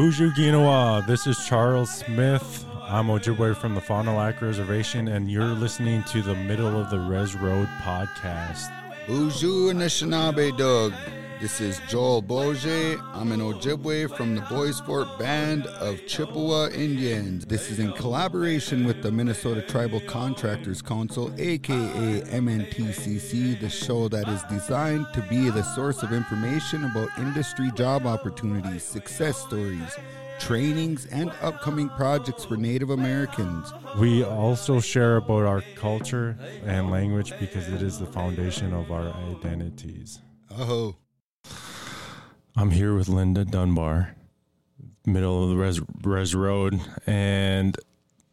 Boozhoo Ginawa. This is Charles Smith. I'm Ojibwe from the Fond du Lac Reservation, and you're listening to the Middle of the Res Road podcast. Boozhoo Anishinaabe Doug. This is Joel Boje. I'm an Ojibwe from the Bois Forte Band of Chippewa Indians. This is in collaboration with the Minnesota Tribal Contractors Council, aka MNTCC, the show that is designed to be the source of information about industry job opportunities, success stories, trainings, and upcoming projects for Native Americans. We also share about our culture and language because it is the foundation of our identities. Oh. I'm here with Linda Dunbar, middle of the Res, Res Road, and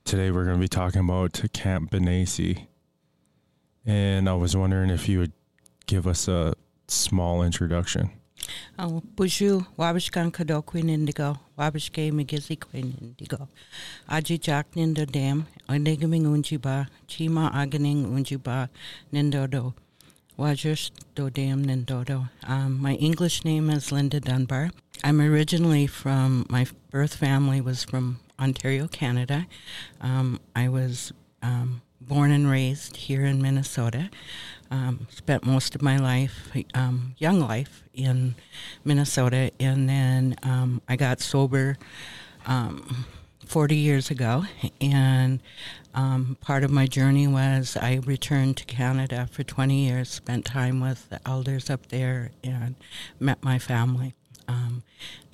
today we're going to be talking about Camp Benesi. And I was wondering if you would give us a small introduction. Oh, Boozhoo, Wabishkan Kadokwin Indigo, Wabishke Migizi Queen Indigo. Aji Jack Nindo Dam, Onigaming Unjiba, Chima Aganing Unjiba, Nindodo. Wajush Dodam Nindodo. Um, my English name is Linda Dunbar. I'm originally from, my birth family was from Ontario, Canada. Um, I was um, born and raised here in Minnesota. Um, spent most of my life, um, young life, in Minnesota, and then um, I got sober 40 years ago, and um, part of my journey was I returned to Canada for 20 years, spent time with the elders up there, and met my family. Um,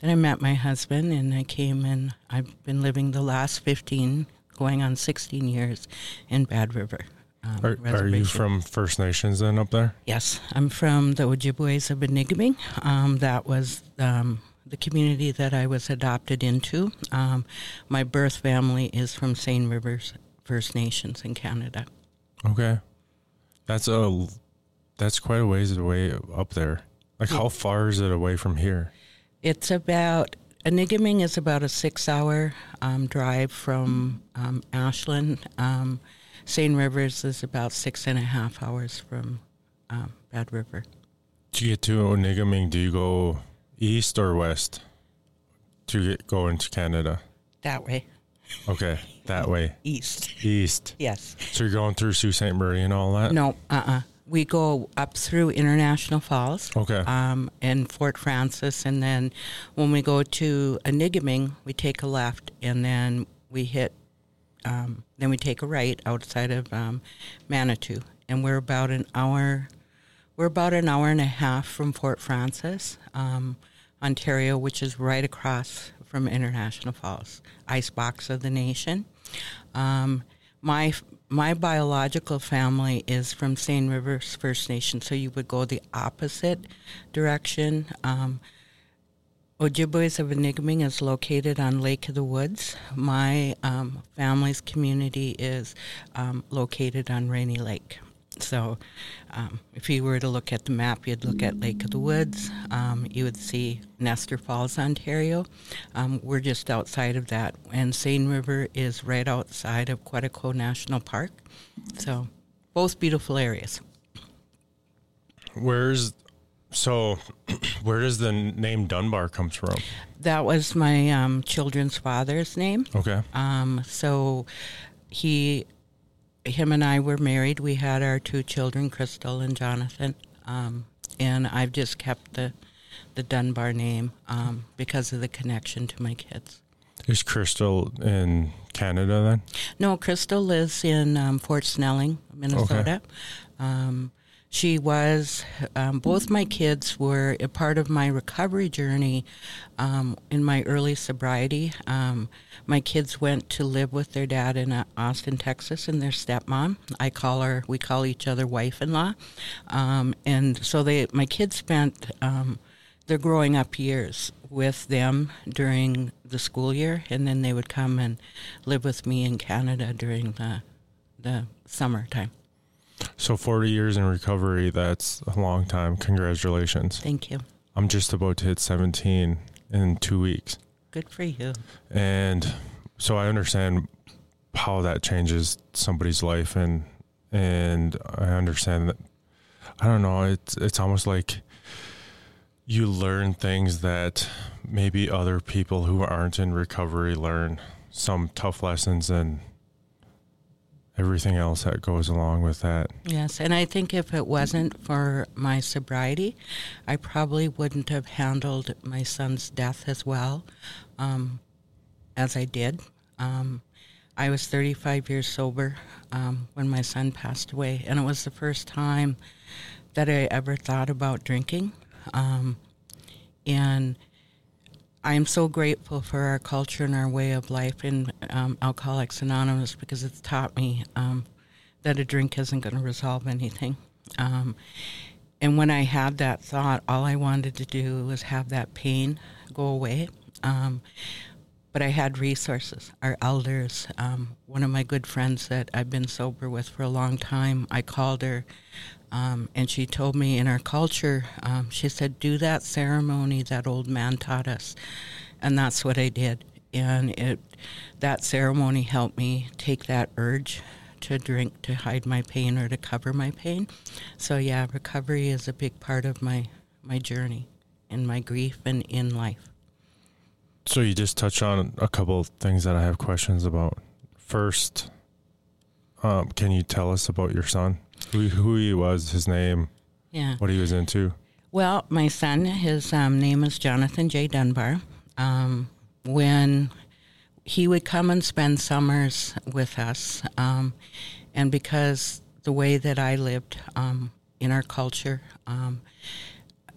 then I met my husband, and I came and I've been living the last 15, going on 16 years in Bad River. Um, are, are, you from First Nations then up there? Yes, I'm from the Ojibways of Enigaming. Um, that was um, the community that I was adopted into. Um, my birth family is from Seine Rivers First Nations in Canada. Okay, that's a that's quite a ways away up there. Like, how far is it away from here? It's about Enigaming is about a six-hour um, drive from um, Ashland. Um, Seine Rivers is about six and a half hours from um, Bad River. To get to Onigaming, do you go east or west to get, go into Canada? That way. Okay, that way. East. East. Yes. So you're going through Sault Ste. Marie and all that? No, uh uh-uh. uh We go up through International Falls. Okay. Um, and Fort Frances. And then when we go to Enigaming, we take a left and then we hit um, then we take a right outside of um, Manitou, and we're about an hour. We're about an hour and a half from Fort Frances, um, Ontario, which is right across from International Falls, icebox of the nation. Um, my my biological family is from Seine Rivers First Nation, so you would go the opposite direction. Um, Ojibways of Enigaming is located on Lake of the Woods. My um, family's community is um, located on Rainy Lake. So, um, if you were to look at the map, you'd look at Lake of the Woods. Um, you would see Nestor Falls, Ontario. Um, we're just outside of that, and Seine River is right outside of Quetico National Park. So, both beautiful areas. Where's so, where does the name Dunbar comes from? That was my um, children's father's name. Okay. Um, so he, him and I were married. We had our two children, Crystal and Jonathan. Um, and I've just kept the, the Dunbar name um, because of the connection to my kids. Is Crystal in Canada then? No, Crystal lives in um, Fort Snelling, Minnesota. Okay. She was, um, both my kids were a part of my recovery journey um, in my early sobriety. Um, my kids went to live with their dad in uh, Austin, Texas, and their stepmom. I call her, we call each other wife in law. Um, and so they, my kids spent um, their growing up years with them during the school year, and then they would come and live with me in Canada during the, the summertime. So 40 years in recovery, that's a long time. Congratulations. Thank you. I'm just about to hit 17 in two weeks. Good for you. And so I understand how that changes somebody's life and and I understand that I don't know, it's it's almost like you learn things that maybe other people who aren't in recovery learn some tough lessons and everything else that goes along with that. Yes, and I think if it wasn't for my sobriety, I probably wouldn't have handled my son's death as well um, as I did. Um, I was 35 years sober um, when my son passed away, and it was the first time that I ever thought about drinking. Um, and I'm so grateful for our culture and our way of life in um, Alcoholics Anonymous because it's taught me um, that a drink isn't going to resolve anything. Um, and when I had that thought, all I wanted to do was have that pain go away. But I had resources. Our elders, um, one of my good friends that I've been sober with for a long time, I called her um, and she told me in our culture, um, she said, do that ceremony that old man taught us. And that's what I did. And it, that ceremony helped me take that urge to drink to hide my pain or to cover my pain. So yeah, recovery is a big part of my, my journey in my grief and in life. So you just touched on a couple of things that I have questions about. First, um, can you tell us about your son? Who, who he was, his name, Yeah. what he was into? Well, my son, his um, name is Jonathan J. Dunbar. Um, when he would come and spend summers with us, um, and because the way that I lived um, in our culture, um,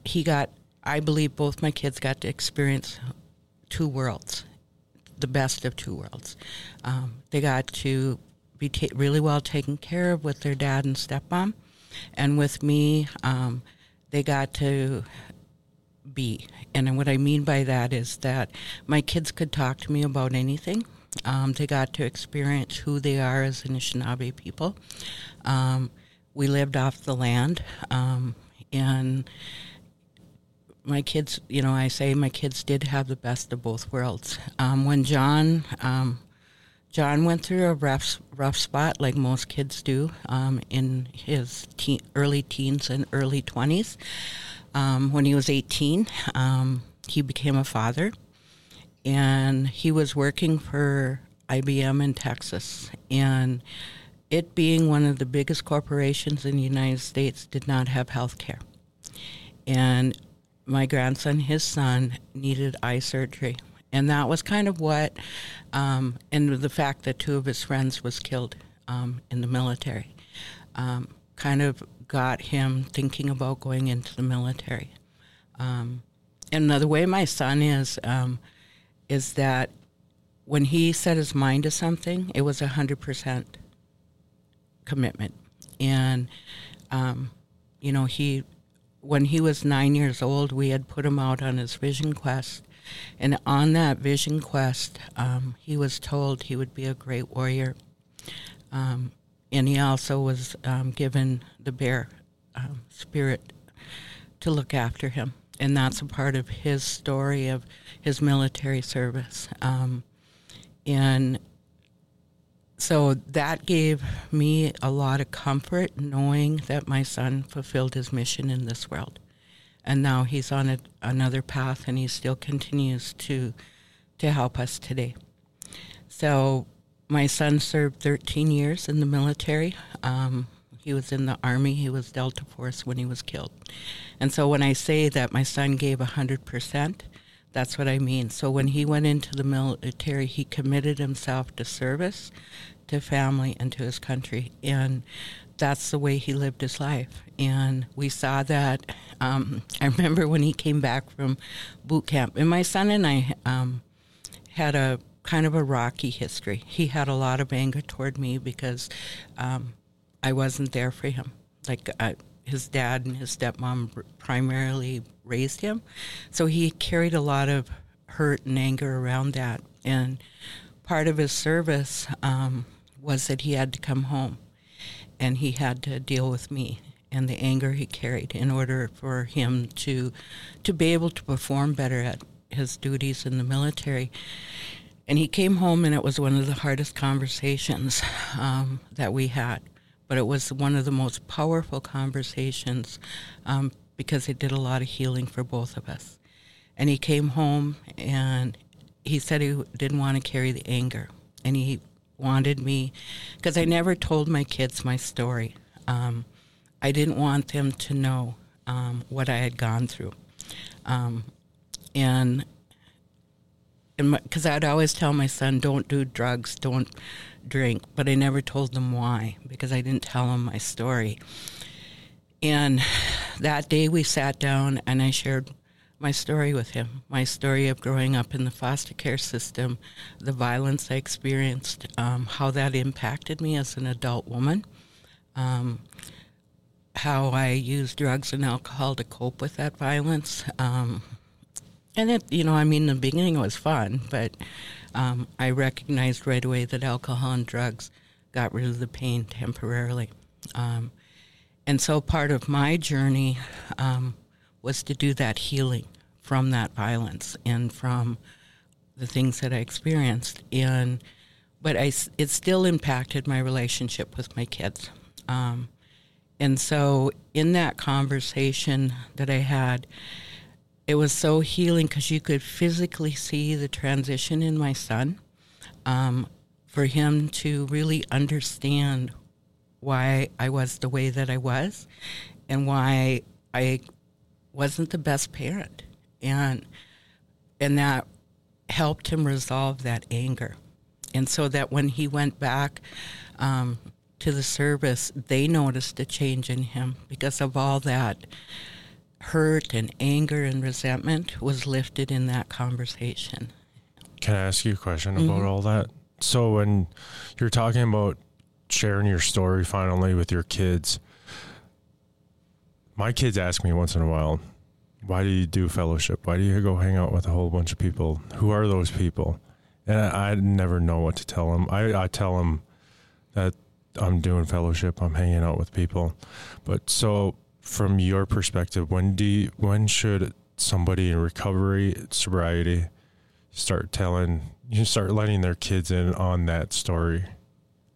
he got, I believe both my kids got to experience two worlds, the best of two worlds. Um, they got to be ta- really well taken care of with their dad and stepmom, and with me, um, they got to be. And what I mean by that is that my kids could talk to me about anything. Um, they got to experience who they are as Anishinaabe people. Um, we lived off the land, um, and my kids, you know, I say my kids did have the best of both worlds. Um, when John, um, John went through a rough, rough spot, like most kids do, um, in his teen, early teens and early twenties. Um, when he was eighteen, um, he became a father, and he was working for IBM in Texas, and it being one of the biggest corporations in the United States, did not have health care. And my grandson, his son, needed eye surgery. And that was kind of what, um, and the fact that two of his friends was killed um, in the military, um, kind of got him thinking about going into the military. Um, and the way my son is, um, is that when he set his mind to something, it was a hundred percent commitment. And, um, you know, he, when he was nine years old, we had put him out on his vision quest. And on that vision quest, um, he was told he would be a great warrior. Um, and he also was um, given the bear um, spirit to look after him. And that's a part of his story of his military service. Um, and so that gave me a lot of comfort knowing that my son fulfilled his mission in this world. And now he's on a, another path and he still continues to, to help us today. So my son served 13 years in the military. Um, he was in the Army. He was Delta Force when he was killed. And so when I say that my son gave 100%, that's what I mean. So when he went into the military, he committed himself to service, to family, and to his country. And that's the way he lived his life. And we saw that. Um, I remember when he came back from boot camp, and my son and I um, had a kind of a rocky history. He had a lot of anger toward me because um, I wasn't there for him. Like uh, his dad and his stepmom primarily raised him, so he carried a lot of hurt and anger around that. And part of his service um, was that he had to come home, and he had to deal with me and the anger he carried in order for him to to be able to perform better at his duties in the military. And he came home, and it was one of the hardest conversations um, that we had. But it was one of the most powerful conversations um, because it did a lot of healing for both of us. And he came home and he said he didn't want to carry the anger. And he wanted me, because I never told my kids my story. Um, I didn't want them to know um, what I had gone through. Um, and because I'd always tell my son, don't do drugs, don't drink, but I never told them why because I didn't tell them my story. And that day we sat down and I shared my story with him my story of growing up in the foster care system, the violence I experienced, um, how that impacted me as an adult woman, um, how I used drugs and alcohol to cope with that violence. Um, and it, you know, I mean, the beginning was fun, but um, I recognized right away that alcohol and drugs got rid of the pain temporarily. Um, and so part of my journey um, was to do that healing from that violence and from the things that I experienced. And but I, it still impacted my relationship with my kids. Um, and so in that conversation that I had, it was so healing because you could physically see the transition in my son. Um, for him to really understand why I was the way that I was and why I wasn't the best parent. And and that helped him resolve that anger. And so that when he went back um, to the service, they noticed a change in him because of all that hurt and anger and resentment was lifted in that conversation. Can I ask you a question about mm-hmm. all that? So when you're talking about sharing your story finally with your kids, my kids ask me once in a while, why do you do fellowship? Why do you go hang out with a whole bunch of people? Who are those people? And I, I never know what to tell them. I, I tell them that I'm doing fellowship, I'm hanging out with people. But so from your perspective, when do you, when should somebody in recovery, sobriety, start telling you start letting their kids in on that story?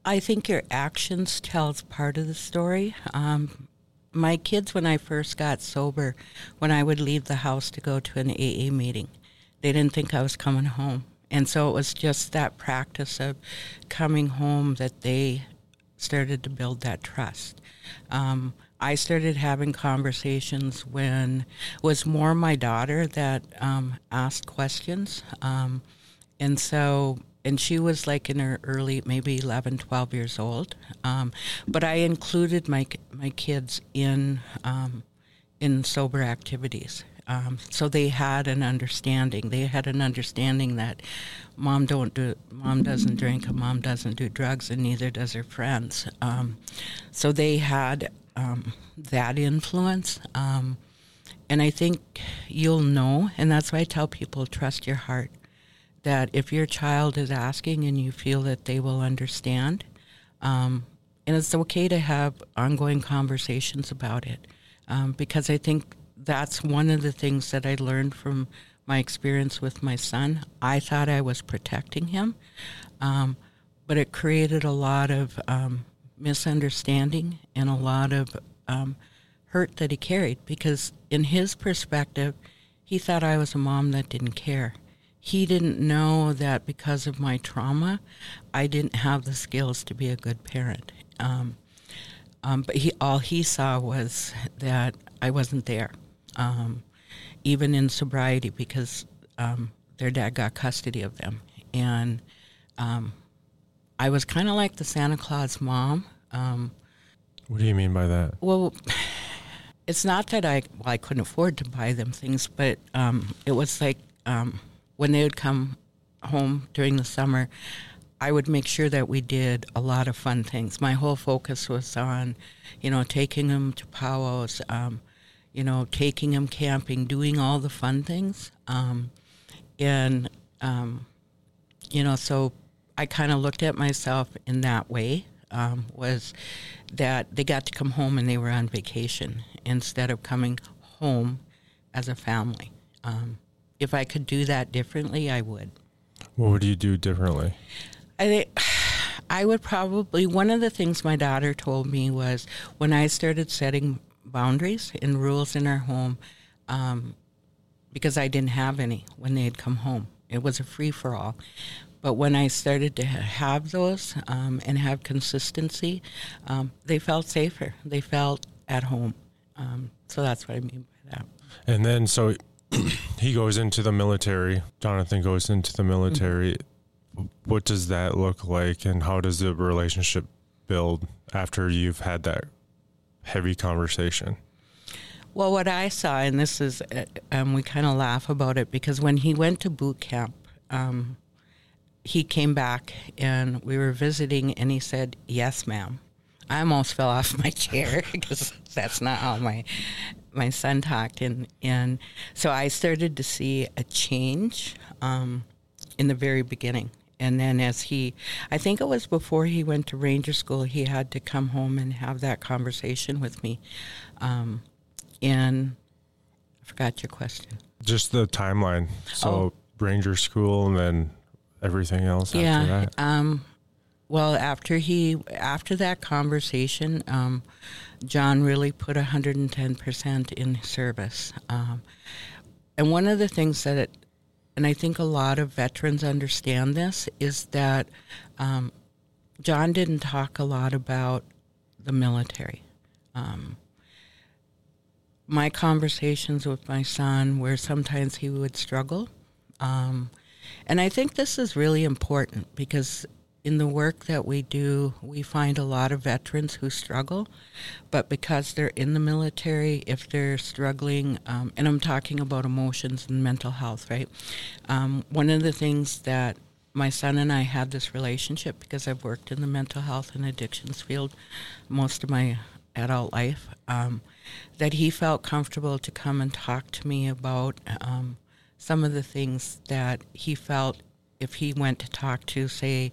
I think your actions tells part of the story. Um, my kids, when I first got sober, when I would leave the house to go to an AA meeting, they didn't think I was coming home. And so it was just that practice of coming home that they started to build that trust. Um, I started having conversations when it was more my daughter that um, asked questions. Um, and so, and she was like in her early, maybe 11, 12 years old. Um, but I included my, my kids in, um, in sober activities. Um, so they had an understanding. They had an understanding that mom don't do, mom doesn't drink, and mom doesn't do drugs, and neither does her friends. Um, so they had um, that influence. Um, and I think you'll know, and that's why I tell people trust your heart. That if your child is asking and you feel that they will understand, um, and it's okay to have ongoing conversations about it, um, because I think that's one of the things that I learned from my experience with my son. I thought I was protecting him, um, but it created a lot of um, misunderstanding and a lot of um, hurt that he carried because, in his perspective, he thought I was a mom that didn't care. He didn't know that because of my trauma, I didn't have the skills to be a good parent. Um, um, but he, all he saw was that I wasn't there, um, even in sobriety, because um, their dad got custody of them. And um, I was kind of like the Santa Claus mom. Um, what do you mean by that? Well, it's not that I well, I couldn't afford to buy them things, but um, it was like um, when they would come home during the summer, I would make sure that we did a lot of fun things. My whole focus was on, you know, taking them to powwows, um, you know, taking them camping, doing all the fun things, um, and um, you know, so I kind of looked at myself in that way. Um, was that they got to come home and they were on vacation instead of coming home as a family. Um, if I could do that differently, I would. What would you do differently? I think I would probably one of the things my daughter told me was when I started setting boundaries and rules in our home um, because I didn't have any when they had come home. It was a free for all. But when I started to have those um, and have consistency, um, they felt safer. They felt at home. Um, so that's what I mean by that. And then so he goes into the military. Jonathan goes into the military. Mm-hmm. What does that look like, and how does the relationship build after you've had that heavy conversation? Well, what I saw, and this is, uh, um, we kind of laugh about it because when he went to boot camp, um, he came back and we were visiting, and he said, "Yes, ma'am." I almost fell off my chair because that's not how my my son talked, and and so I started to see a change um, in the very beginning. And then as he, I think it was before he went to Ranger School, he had to come home and have that conversation with me. Um, and I forgot your question. Just the timeline. So oh. Ranger School, and then everything else yeah, after that. Um, well, after he after that conversation, um, John really put hundred and ten percent in service. Um, and one of the things that, it, and I think a lot of veterans understand this, is that um, John didn't talk a lot about the military. Um, my conversations with my son, where sometimes he would struggle, um, and I think this is really important because in the work that we do, we find a lot of veterans who struggle, but because they're in the military, if they're struggling, um, and I'm talking about emotions and mental health, right? Um, one of the things that my son and I had this relationship because I've worked in the mental health and addictions field most of my adult life, um, that he felt comfortable to come and talk to me about um, some of the things that he felt if he went to talk to, say,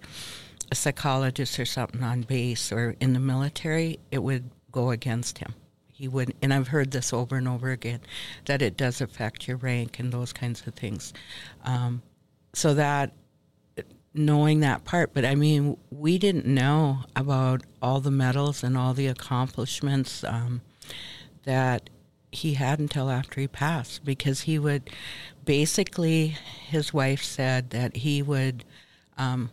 a psychologist or something on base or in the military, it would go against him. He would, and I've heard this over and over again, that it does affect your rank and those kinds of things. Um, so that knowing that part, but I mean, we didn't know about all the medals and all the accomplishments um, that he had until after he passed because he would basically, his wife said that he would um,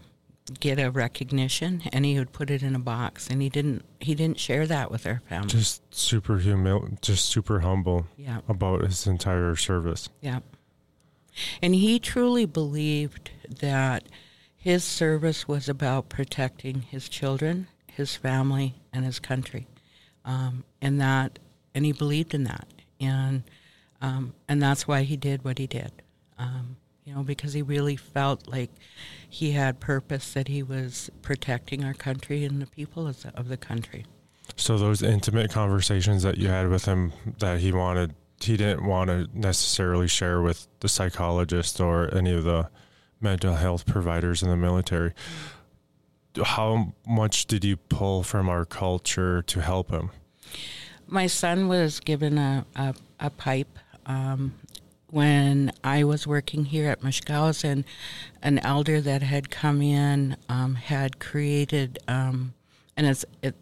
get a recognition and he would put it in a box and he didn't he didn't share that with our family. Just super humil just super humble yeah. about his entire service. Yeah. And he truly believed that his service was about protecting his children his family and his country. Um, and that and he believed in that and um, and that's why he did what he did. Um, you know, because he really felt like he had purpose that he was protecting our country and the people of the, of the country. So those intimate conversations that you had with him that he wanted, he didn't want to necessarily share with the psychologist or any of the mental health providers in the military. How much did you pull from our culture to help him? My son was given a, a, a pipe um, when I was working here at Mishkausen, an elder that had come in um, had created, um, and it's, it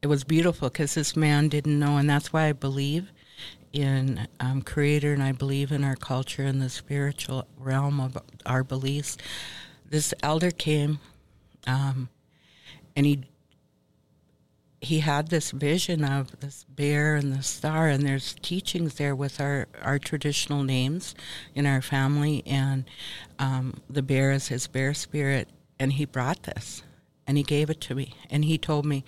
it was beautiful because this man didn't know, and that's why I believe in um, Creator, and I believe in our culture and the spiritual realm of our beliefs. This elder came, um, and he he had this vision of this bear and the star, and there's teachings there with our, our traditional names in our family, and um, the bear is his bear spirit, and he brought this, and he gave it to me, and he told me,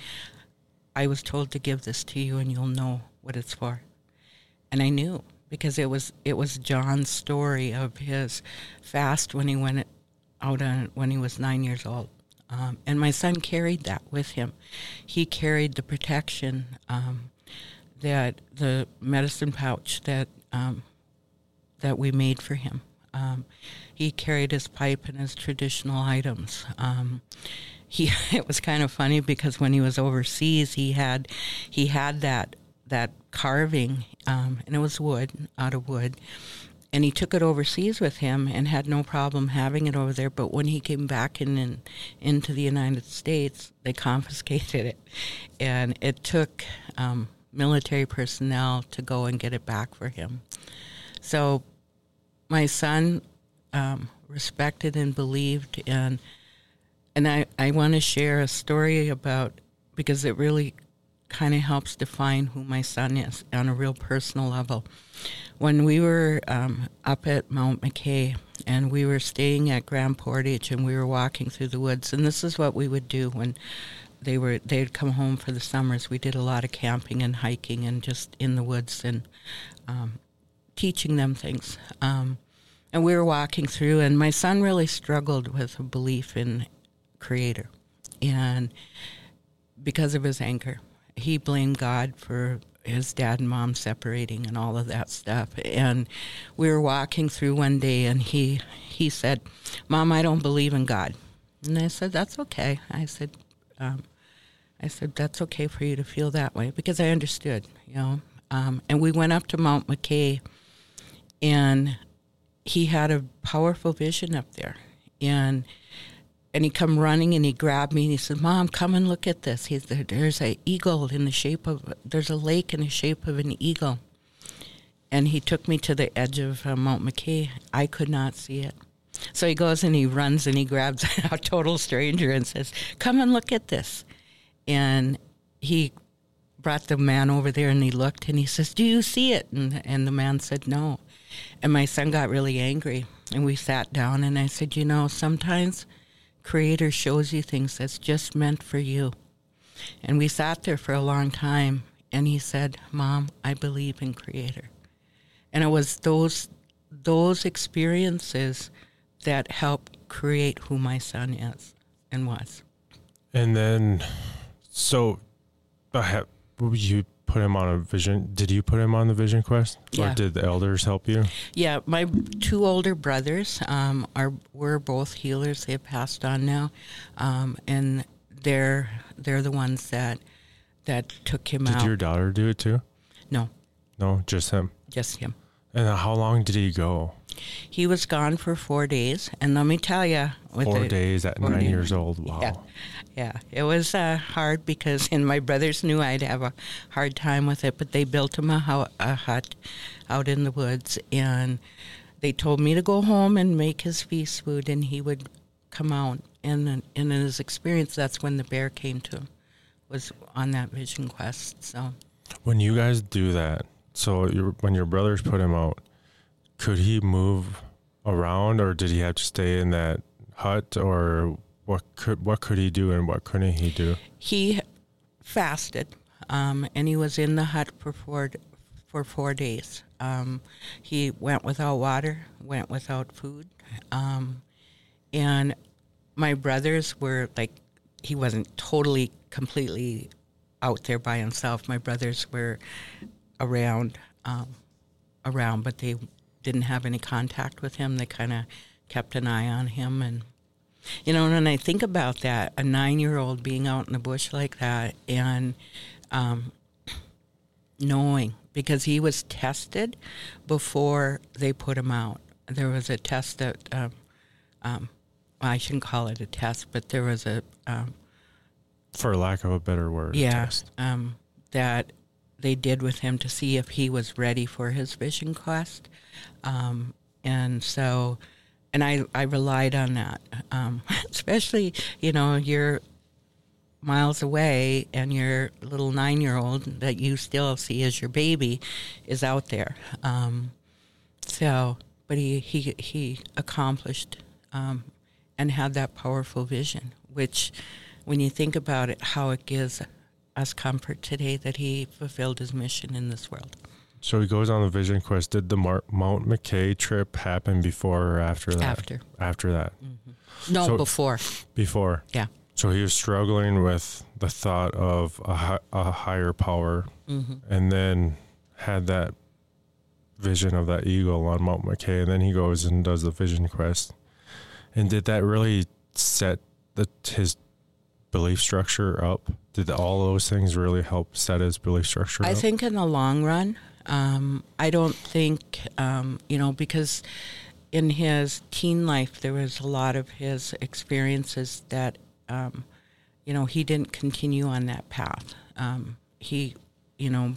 I was told to give this to you, and you'll know what it's for, and I knew because it was it was John's story of his fast when he went out on when he was nine years old um, and my son carried that with him. He carried the protection um, that the medicine pouch that um, that we made for him. Um, he carried his pipe and his traditional items. Um, he it was kind of funny because when he was overseas, he had he had that that carving, um, and it was wood out of wood and he took it overseas with him and had no problem having it over there. But when he came back in, in into the United States, they confiscated it, and it took um, military personnel to go and get it back for him. So my son um, respected and believed and and I, I want to share a story about because it really kind of helps define who my son is on a real personal level. When we were um, up at Mount McKay and we were staying at Grand Portage and we were walking through the woods, and this is what we would do when they were they'd come home for the summers. We did a lot of camping and hiking and just in the woods and um, teaching them things. Um, and we were walking through, and my son really struggled with a belief in Creator, and because of his anger, he blamed God for his dad and mom separating and all of that stuff. And we were walking through one day, and he he said, "Mom, I don't believe in God." And I said, "That's okay." I said, um, "I said that's okay for you to feel that way because I understood, you know." Um, and we went up to Mount McKay, and he had a powerful vision up there, and and he come running and he grabbed me and he said, "Mom, come and look at this. He's there, there's a eagle in the shape of there's a lake in the shape of an eagle." And he took me to the edge of uh, Mount McKay. I could not see it. So he goes and he runs and he grabs a total stranger and says, "Come and look at this." And he brought the man over there and he looked and he says, "Do you see it?" And and the man said, "No." And my son got really angry and we sat down and I said, "You know, sometimes Creator shows you things that's just meant for you. And we sat there for a long time, and he said, Mom, I believe in Creator. And it was those, those experiences that helped create who my son is and was. And then, so, I have, you put him on a vision. Did you put him on the vision quest, Yeah. or did the elders help you? Yeah, my two older brothers um, are were both healers. They have passed on now, um, and they're they're the ones that that took him Did out. Did your daughter do it too? no, No, just him. just him. And how long did he go? He was gone for four days, and let me tell you, Four the- days at nine years old. Wow. Yeah, yeah, it was uh, hard because, and my brothers knew I'd have a hard time with it, but they built him a, a hut out in the woods, and they told me to go home and make his feast food, and he would come out. And, and in his experience, that's when the bear came to him, was on that vision quest. So. When you guys do that, so when your brothers put him out, could he move around, or did he have to stay in that hut, or what could what could he do and what couldn't he do? he fasted, um, and he was in the hut for four for four days. Um, he went without water, went without food, um, and my brothers were like, he wasn't totally completely out there by himself. My brothers were around, um, around, but they didn't have any contact with him. They kind of kept an eye on him and you know, and when I think about that, a nine-year-old being out in the bush like that, and um, knowing because he was tested before they put him out. There was a test that um, um, well, I shouldn't call it a test, but there was a um, For lack of a better word. yeah test. um, that they did with him to see if he was ready for his vision quest, um, and so and I I relied on that, um, especially you know you're miles away and your little nine year old that you still see as your baby is out there. Um, so, but he he he accomplished um, and had that powerful vision, which, when you think about it, how it gives us comfort today that he fulfilled his mission in this world. So he goes on the vision quest. Did the Mar- Mount McKay trip happen before or after that? After. After that. No, So- before. Before. Yeah. So he was struggling with the thought of a, hi- a higher power, hmm and then had that vision of that eagle on Mount McKay, and then he goes and does the vision quest. And did that really set the, his belief structure up? Did all those things really help set his belief structure I up? think in the long run, um, I don't think, um, you know, because in his teen life, there was a lot of his experiences that, um, you know, he didn't continue on that path. Um, he you know,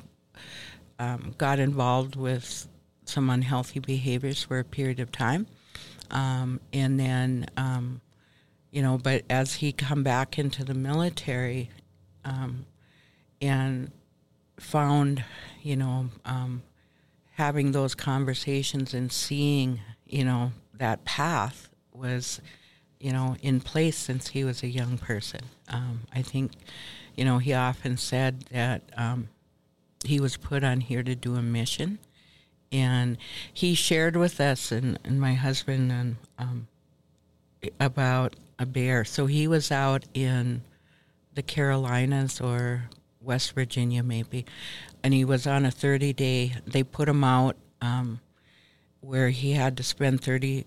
um, got involved with some unhealthy behaviors for a period of time. Um, and then, you know, but as he come back into the military and found, you know, um, having those conversations and seeing, you know, that path was, you know, in place since he was a young person. Um, I think, you know, he often said that um, he was put on here to do a mission. And he shared with us and, and my husband and um, about a bear. So he was out in the Carolinas or West Virginia, maybe, and he was on a 30 day. They put him out um, where he had to spend 30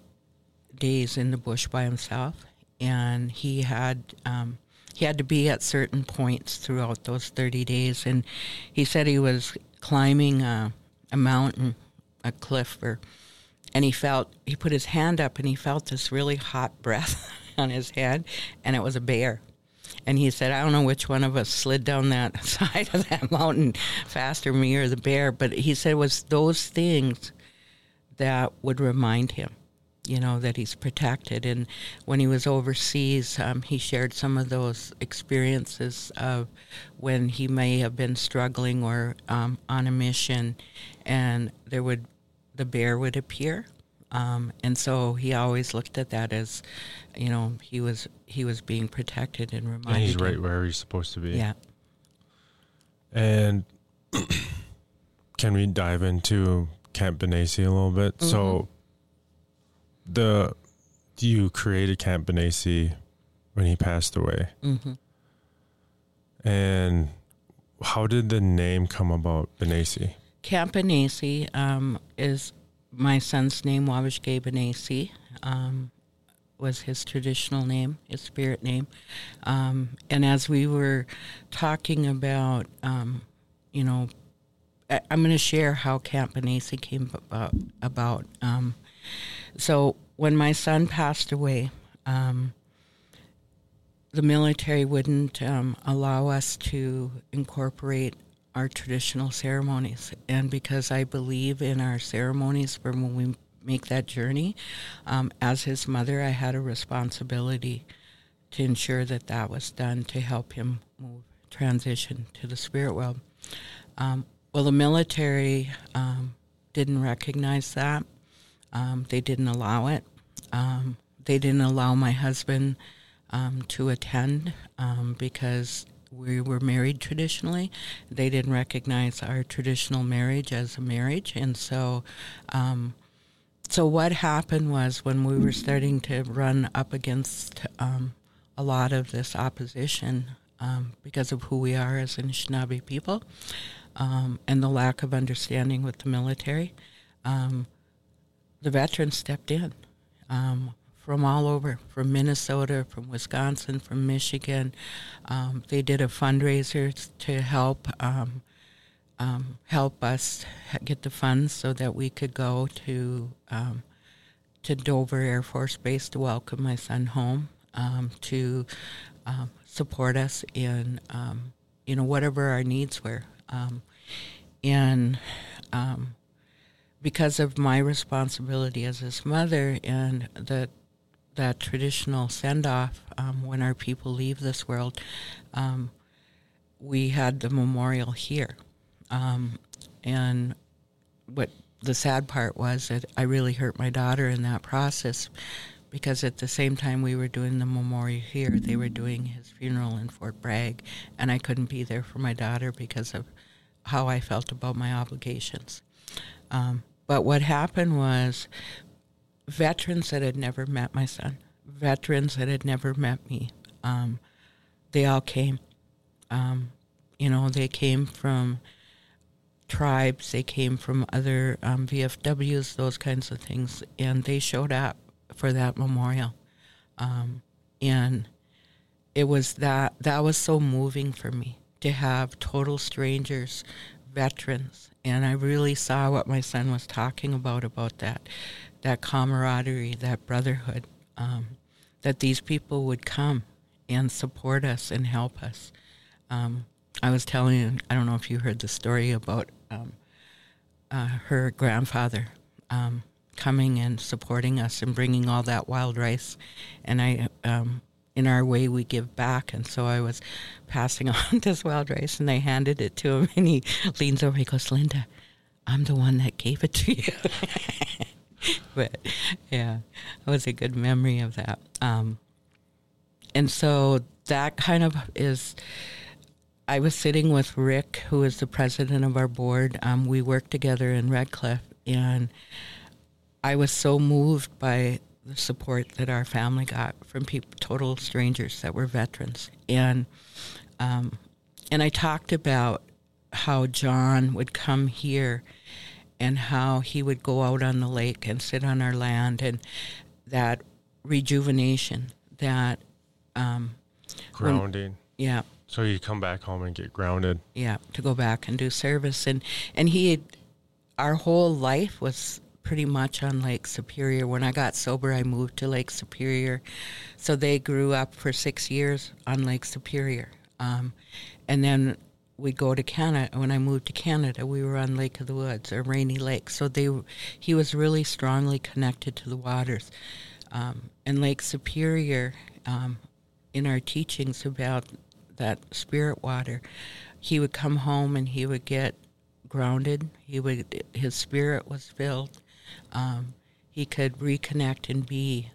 days in the bush by himself, and he had um, he had to be at certain points throughout those 30 days. And he said he was climbing a, a mountain, a cliff, or and he felt he put his hand up and he felt this really hot breath on his head, and it was a bear. And he said, I don't know which one of us slid down that side of that mountain faster, me or the bear, but he said it was those things that would remind him, you know, that he's protected. And when he was overseas, um, he shared some of those experiences of when he may have been struggling or um, on a mission, and there would the bear would appear um, and so he always looked at that as, you know, he was he was being protected and reminded. And he's right where he's supposed to be. Yeah. And can we dive into Camp Benesi a little bit? Mm-hmm. So the you created Camp Benesi when he passed away. hmm And how did the name come about, Benesi? Camp Benesi um, is my son's name, Wabishke Benesi. Um, was his traditional name, his spirit name. Um, and as we were talking about, um, you know, I, I'm going to share how Camp Benesi came about. about. Um, so when my son passed away, um, the military wouldn't um, allow us to incorporate our traditional ceremonies. And because I believe in our ceremonies for when we make that journey, um, as his mother, I had a responsibility to ensure that that was done to help him move, transition to the spirit world. Um, well, the military um, didn't recognize that. Um, they didn't allow it. Um, they didn't allow my husband um, to attend because we were married traditionally. They didn't recognize our traditional marriage as a marriage, and so. Um, so what happened was when we were starting to run up against um, a lot of this opposition um, because of who we are as Anishinaabe people um, and the lack of understanding with the military, um, the veterans stepped in um, from all over, from Minnesota, from Wisconsin, from Michigan. Um, they did a fundraiser to help um, um, help us get the funds so that we could go to um, to Dover Air Force Base to welcome my son home, um, to um, support us in you know whatever our needs were, and because of my responsibility as his mother and the that traditional send off um, when our people leave this world, um, we had the memorial here. Um, and what the sad part was that I really hurt my daughter in that process because at the same time we were doing the memorial here, they were doing his funeral in Fort Bragg, and I couldn't be there for my daughter because of how I felt about my obligations. Um, but what happened was veterans that had never met my son, veterans that had never met me, um, they all came. Um, you know, they came from tribes, they came from other um, VFWs, those kinds of things, and they showed up for that memorial. Um, and it was that that was so moving for me to have total strangers, veterans, and I really saw what my son was talking about about that, that camaraderie, that brotherhood, um, that these people would come and support us and help us. Um, I was telling you, I don't know if you heard the story about um, uh, her grandfather um, coming and supporting us and bringing all that wild rice. And I, um, in our way, we give back. And so I was passing on this wild rice and I handed it to him and he leans over, he goes, Linda, I'm the one that gave it to you. but yeah, it was a good memory of that. Um, and so that kind of is. I was sitting with Rick, who is the president of our board. Um, we worked together in Red Cliff, and I was so moved by the support that our family got from people, total strangers that were veterans, and um, and I talked about how John would come here and how he would go out on the lake and sit on our land and that rejuvenation that um, Grounding. when, yeah. So you come back home and get grounded. Yeah to go back and do service. And and he had our whole life was pretty much on lake superior. When i got sober i moved to lake superior. So they grew up for six years on lake superior. Um, and then we go to Canada. When I moved to Canada, we were on Lake of the Woods or Rainy Lake. So they, he was really strongly connected to the waters. Um, and Lake Superior, um, in our teachings about that spirit water, he would come home and he would get grounded. He would his spirit was filled. Um, he could reconnect and be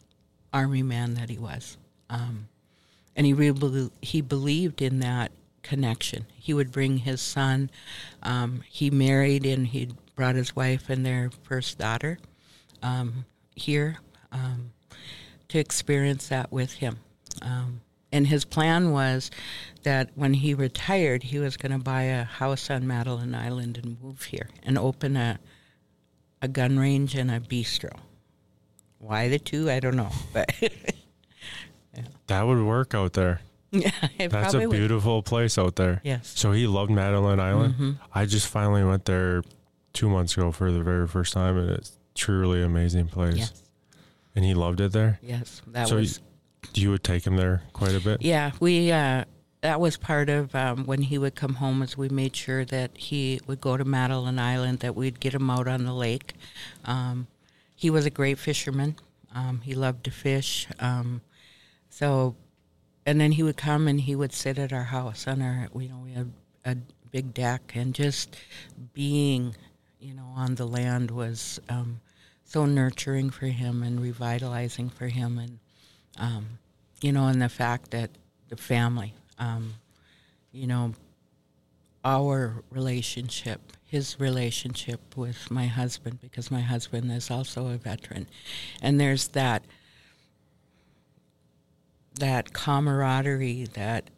army man that he was. Um, and he really he believed in that connection. He would bring his son. Um, he married and he brought his wife and their first daughter um, here um, to experience that with him. Um, and his plan was that when he retired, he was going to buy a house on Madeline Island and move here and open a a gun range and a bistro. Why the two? I don't know, but yeah. that would work out there. Yeah, that's a beautiful would. place out there. Yes. So he loved Madeline Island. Mm-hmm. I just finally went there two months ago for the very first time, and it's truly amazing place. Yes. And he loved it there. Yes, that so was. You, you would take him there quite a bit. Yeah, we. Uh, that was part of um, when he would come home. As we made sure that he would go to Madeline Island, that we'd get him out on the lake. Um, he was a great fisherman. Um, he loved to fish. Um, so and then he would come and he would sit at our house on our you know we had a big deck and just being you know on the land was um, so nurturing for him and revitalizing for him and um, you know and the fact that the family um, you know our relationship his relationship with my husband because my husband is also a veteran. And there's that that camaraderie, that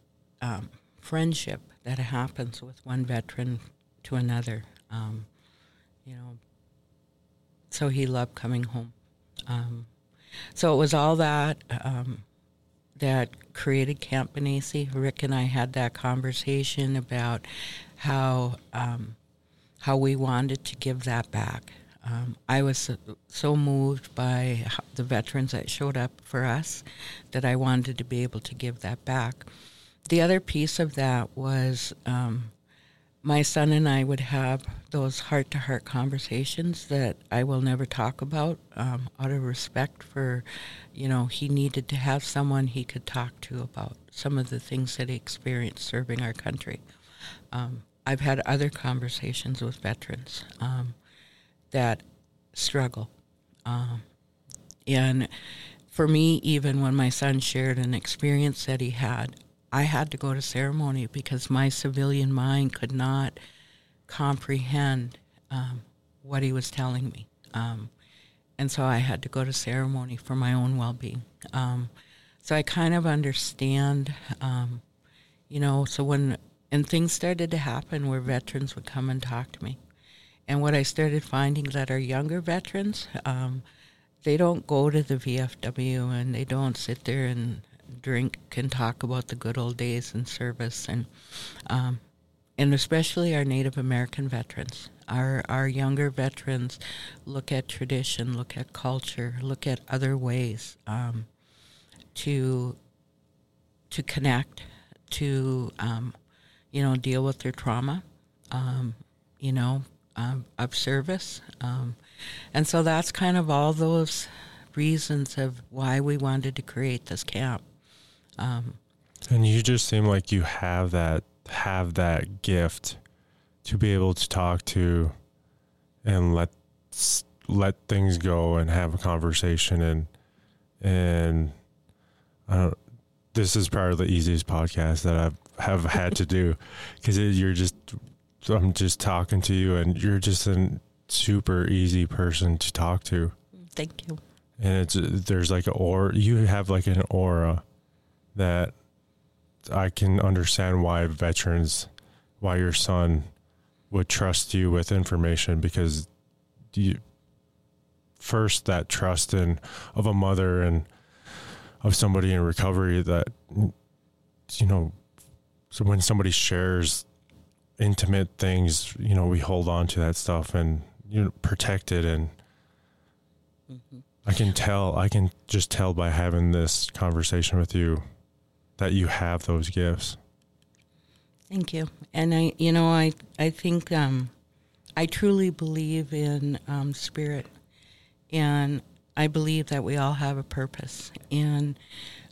um, friendship that happens with one veteran to another. Um, you know, so he loved coming home. Um, so it was all that um, that created Camp Benesi. Rick and I had that conversation about how um, how we wanted to give that back. Um, I was so, moved by the veterans that showed up for us that I wanted to be able to give that back. The other piece of that was um, my son and I would have those heart to heart conversations that I will never talk about um, out of respect for, you know, he needed to have someone he could talk to about some of the things that he experienced serving our country. Um, I've had other conversations with veterans um, that struggle. Um, and for me, even when my son shared an experience that he had, I had to go to ceremony because my civilian mind could not comprehend um, what he was telling me. Um, and so I had to go to ceremony for my own well being. Um, so I kind of understand, um, you know, so when, and things started to happen where veterans would come and talk to me. And what I started finding that our younger veterans, um, they don't go to the VFW and they don't sit there and drink and talk about the good old days in service and um, and especially our Native American veterans. Our our younger veterans look at tradition, look at culture, look at other ways um, to to connect, to um, you know, deal with their trauma, um, you know, um, of service. Um, and so that's kind of all those reasons of why we wanted to create this camp. Um, and you just seem like you have that have that gift to be able to talk to and let let things go and have a conversation and and I don't this is probably the easiest podcast that I've have had to do because you're just I'm just talking to you and you're just a super easy person to talk to. Thank you. And it's there's like an aura you have like an aura that I can understand why veterans why your son would trust you with information because you first that trust in of a mother and of somebody in recovery that you know so when somebody shares intimate things you know we hold on to that stuff and you know protect it and mm-hmm. i can tell i can just tell by having this conversation with you that you have those gifts Thank you. And I, you know, I, I think um, I truly believe in um, spirit, and I believe that we all have a purpose. And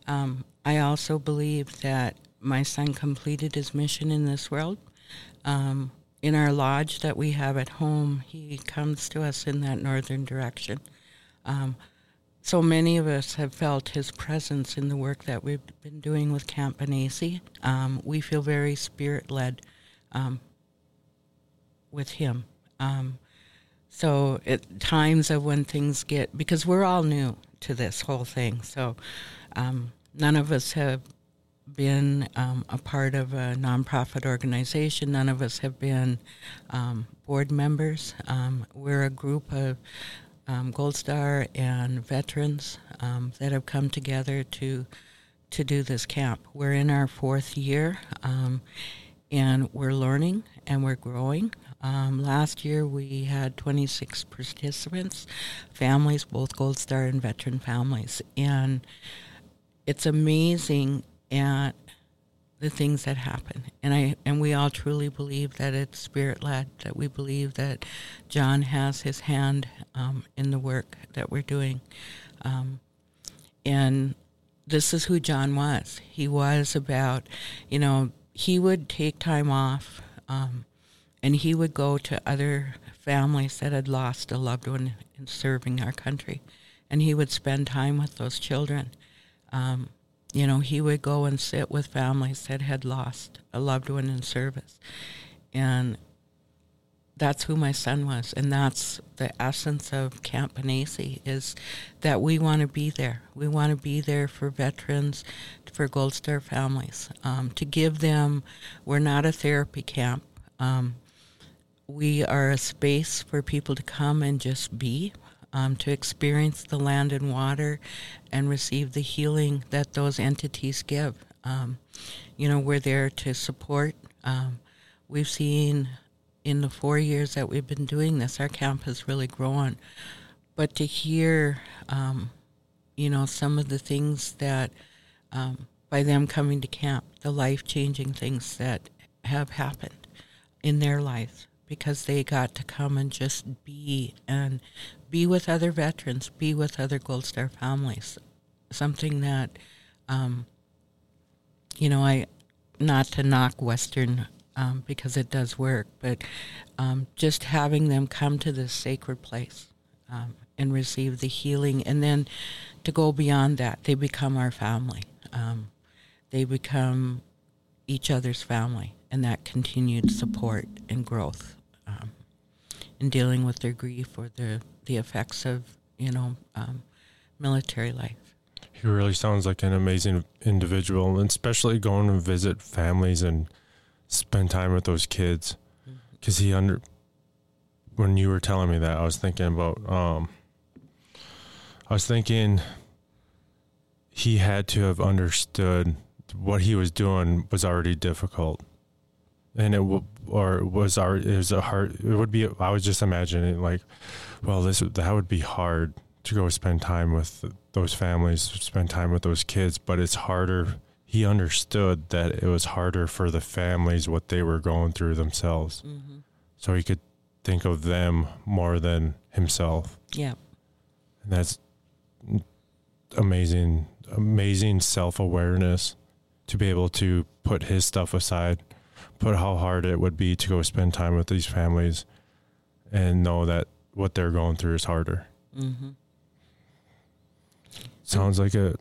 um, I also believe that my son completed his mission in this world. Um, in our lodge that we have at home, he comes to us in that northern direction. Um, so many of us have felt his presence in the work that we've been doing with Camp Benesi. Um, we feel very spirit led um, with him. Um, so at times of when things get, because we're all new to this whole thing, so um, none of us have been um, a part of a nonprofit organization. None of us have been um, board members. we're a group of um, Gold Star and veterans um, that have come together to to do this camp. We're in our fourth year, um, and we're learning and we're growing. Um, last year we had 26 participants, families, both Gold Star and veteran families, and it's amazing at the things that happen. And I and we all truly believe that it's spirit led. That we believe that John has his hand um, in the work that we're doing. Um, and this is who John was. He was about, you know, he would take time off, um, and he would go to other families that had lost a loved one in serving our country, and he would spend time with those children. You know, he would go and sit with families that had lost a loved one in service. And that's who my son was. And that's the essence of Camp Benesi is that we want to be there. We want to be there for veterans, for Gold Star families, um, to give them, we're not a therapy camp. Um, we are a space for people to come and just be um, to experience the land and water and receive the healing that those entities give. Um, you know, we're there to support. Um, we've seen in the four years that we've been doing this, our camp has really grown. But to hear, um, you know, some of the things that um, by them coming to camp, the life changing things that have happened in their lives because they got to come and just be and be with other veterans, be with other Gold Star families. Something that, um, you know, I, not to knock Western um, because it does work, but um, just having them come to this sacred place um, and receive the healing, and then to go beyond that, they become our family. Um, they become each other's family, and that continued support and growth um, in dealing with their grief or the the effects of you know um, military life. He really sounds like an amazing individual, and especially going to visit families and spend time with those kids. Because mm-hmm. he under when you were telling me that, I was thinking about um, I was thinking he had to have understood what he was doing was already difficult and it w- or was our it was a hard it would be I was just imagining like well this that would be hard to go spend time with those families spend time with those kids but it's harder he understood that it was harder for the families what they were going through themselves. Mm-hmm. So he could think of them more than himself. Yeah. And that's amazing, amazing self awareness to be able to put his stuff aside, put how hard it would be to go spend time with these families and know that what they're going through is harder. Mm-hmm. Sounds like a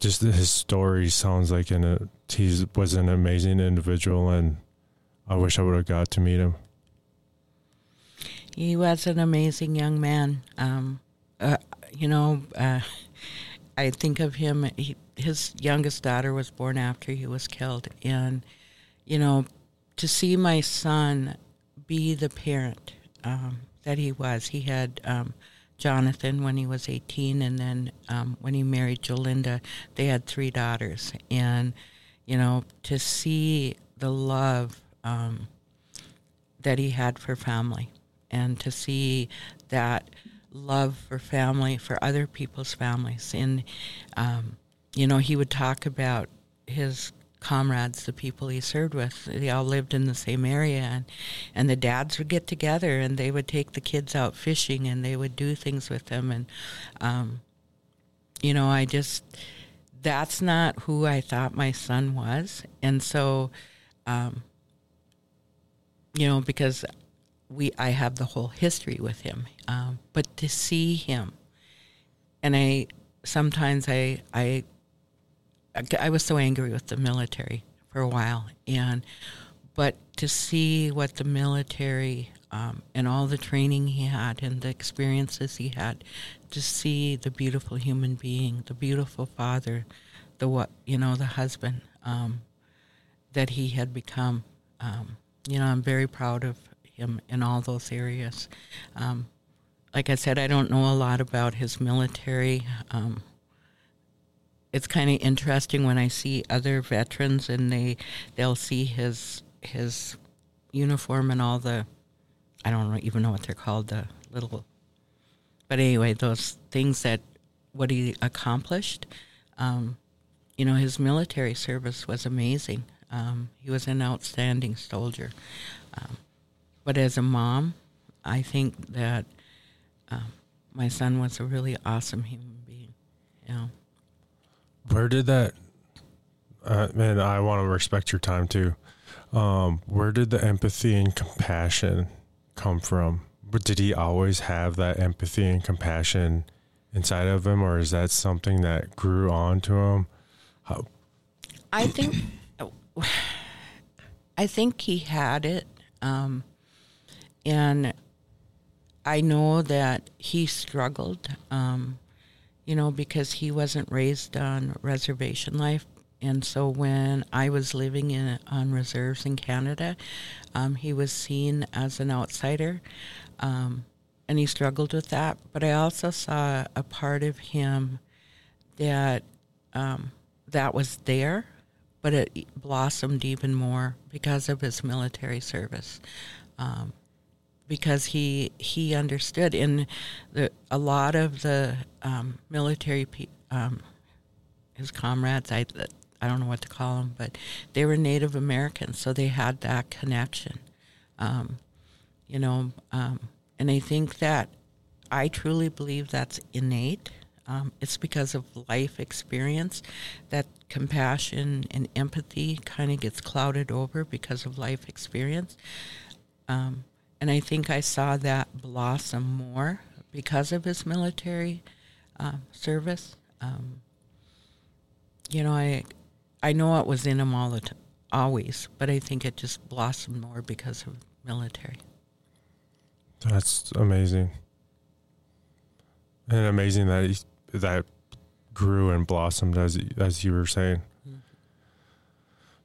just his story sounds like an a he was an amazing individual and I wish I would have got to meet him. He was an amazing young man. Um, uh, you know, uh, I think of him. He, his youngest daughter was born after he was killed, and you know, to see my son be the parent um, that he was. He had um, Jonathan when he was 18, and then um, when he married Jolinda, they had three daughters. And you know, to see the love um, that he had for family, and to see that love for family, for other people's families, and um, you know, he would talk about his comrades, the people he served with. They all lived in the same area, and and the dads would get together and they would take the kids out fishing and they would do things with them. And um, you know, I just that's not who I thought my son was, and so. Um, you know, because we I have the whole history with him, um, but to see him, and I sometimes I I I was so angry with the military for a while, and but to see what the military um, and all the training he had and the experiences he had, to see the beautiful human being, the beautiful father, the what you know, the husband um, that he had become. Um, you know, I'm very proud of him in all those areas. Um, like I said, I don't know a lot about his military. It's kind of interesting when I see other veterans and they they'll see his his uniform and all the I don't even know what they're called the little but anyway those things that what he accomplished um, you know his military service was amazing. Um, he was an outstanding soldier. Um, but as a mom I think that um, my son was a really awesome human being you know Where did that? Uh, man, I want to respect your time too. Um, where did the empathy and compassion come from? Did he always have that empathy and compassion inside of him, or is that something that grew onto him? How, I think I think he had it, um, and I know that he struggled, um, you know, because he wasn't raised on reservation life, and so when I was living in on reserves in Canada, um, he was seen as an outsider, um, and he struggled with that. But I also saw a part of him that um, that was there, but it blossomed even more because of his military service. Um, because he he understood, in the, a lot of the um, military um, his comrades, I I don't know what to call them, but they were Native Americans, so they had that connection, um, you know. Um, and I think that I truly believe that's innate. Um, it's because of life experience that compassion and empathy kind of gets clouded over because of life experience. Um, and I think I saw that blossom more because of his military uh, service. Um, you know, I I know it was in him all the t- always, but I think it just blossomed more because of military. that's amazing, and amazing that he, that grew and blossomed as as you were saying.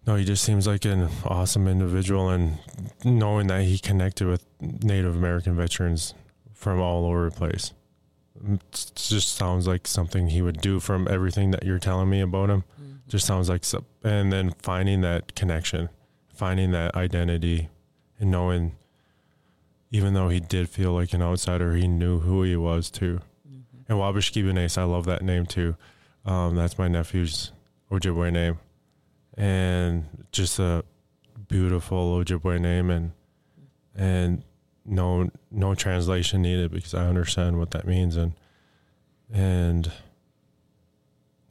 No, he just seems like an awesome individual, and knowing that he connected with Native American veterans from all over the place, mm, it just sounds like something he would do. From everything that you're telling me about him, mm-hmm. just sounds like, and then finding that connection, finding that identity, and knowing, even though he did feel like an outsider, he knew who he was too. Mm-hmm. And Wabashki Benes, I love that name too. Um, that's my nephew's Ojibwe name. And just a beautiful Ojibwe name, and and no no translation needed because I understand what that means, and and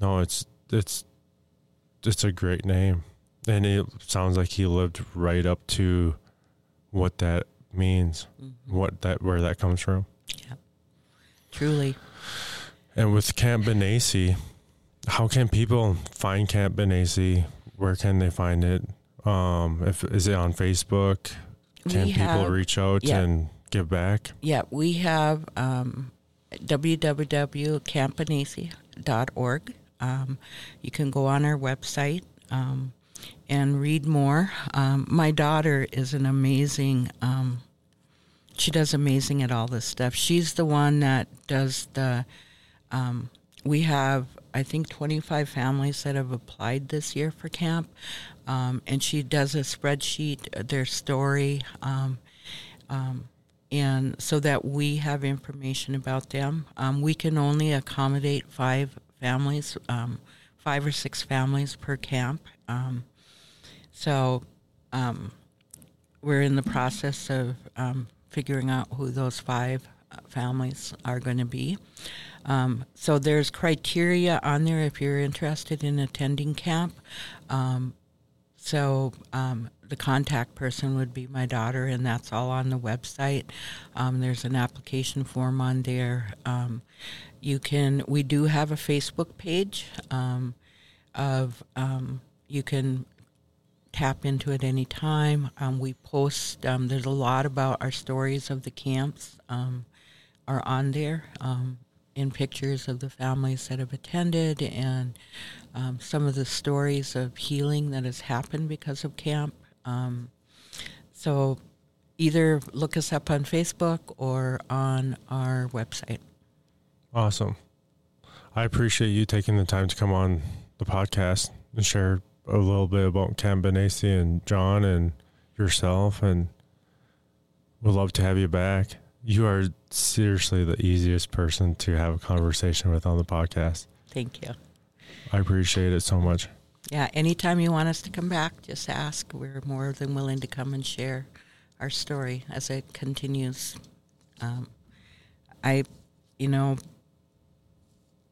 no, it's it's it's a great name, and it sounds like he lived right up to what that means, Mhm. what that where that comes from. Yeah truly. And with Camp Benesi, how can people find Camp Benesi? Where can they find it? Um, if is it on Facebook? Can we people have, reach out yeah. and give back? Yeah, we have um, www.campbenesi.org. Um, you can go on our website um, and read more. Um, my daughter is an amazing. Um, she does amazing at all this stuff. She's the one that does the. Um, we have, I think, 25 families that have applied this year for camp, um, and she does a spreadsheet, uh, their story. Um, um, and so that we have information about them. Um, we can only accommodate five families, um, five or six families per camp. Um, so we're in the process of figuring out who those five uh, families are going to be. Um, so there's criteria on there if you're interested in attending camp. Um, so um, the contact person would be my daughter, and that's all on the website. Um, there's an application form on there. Um, you can. We do have a Facebook page um, of. You can tap into it anytime. Um, we post. Um, there's a lot about our stories of the camps um, are on there. In pictures of the families that have attended and um, some of the stories of healing that has happened because of camp. Um, so either look us up on Facebook or on our website. Awesome. I appreciate you taking the time to come on the podcast and share a little bit about Camp Benesi and John and yourself, and we'd love to have you back. You are seriously the easiest person to have a conversation with on the podcast. Thank you. I appreciate it so much. Yeah, anytime you want us to come back, just ask. We're more than willing to come and share our story as it continues. Um, I, you know,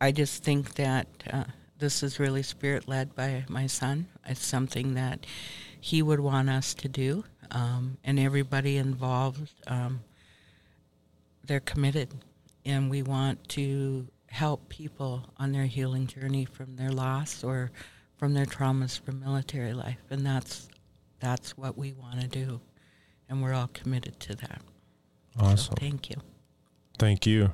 I just think that uh, this is really spirit led by my son. It's something that he would want us to do, um, and everybody involved, um, they're committed, and we want to help people on their healing journey from their loss or from their traumas from military life, and that's that's what we want to do, and we're all committed to that. So Awesome. thank you. Thank you.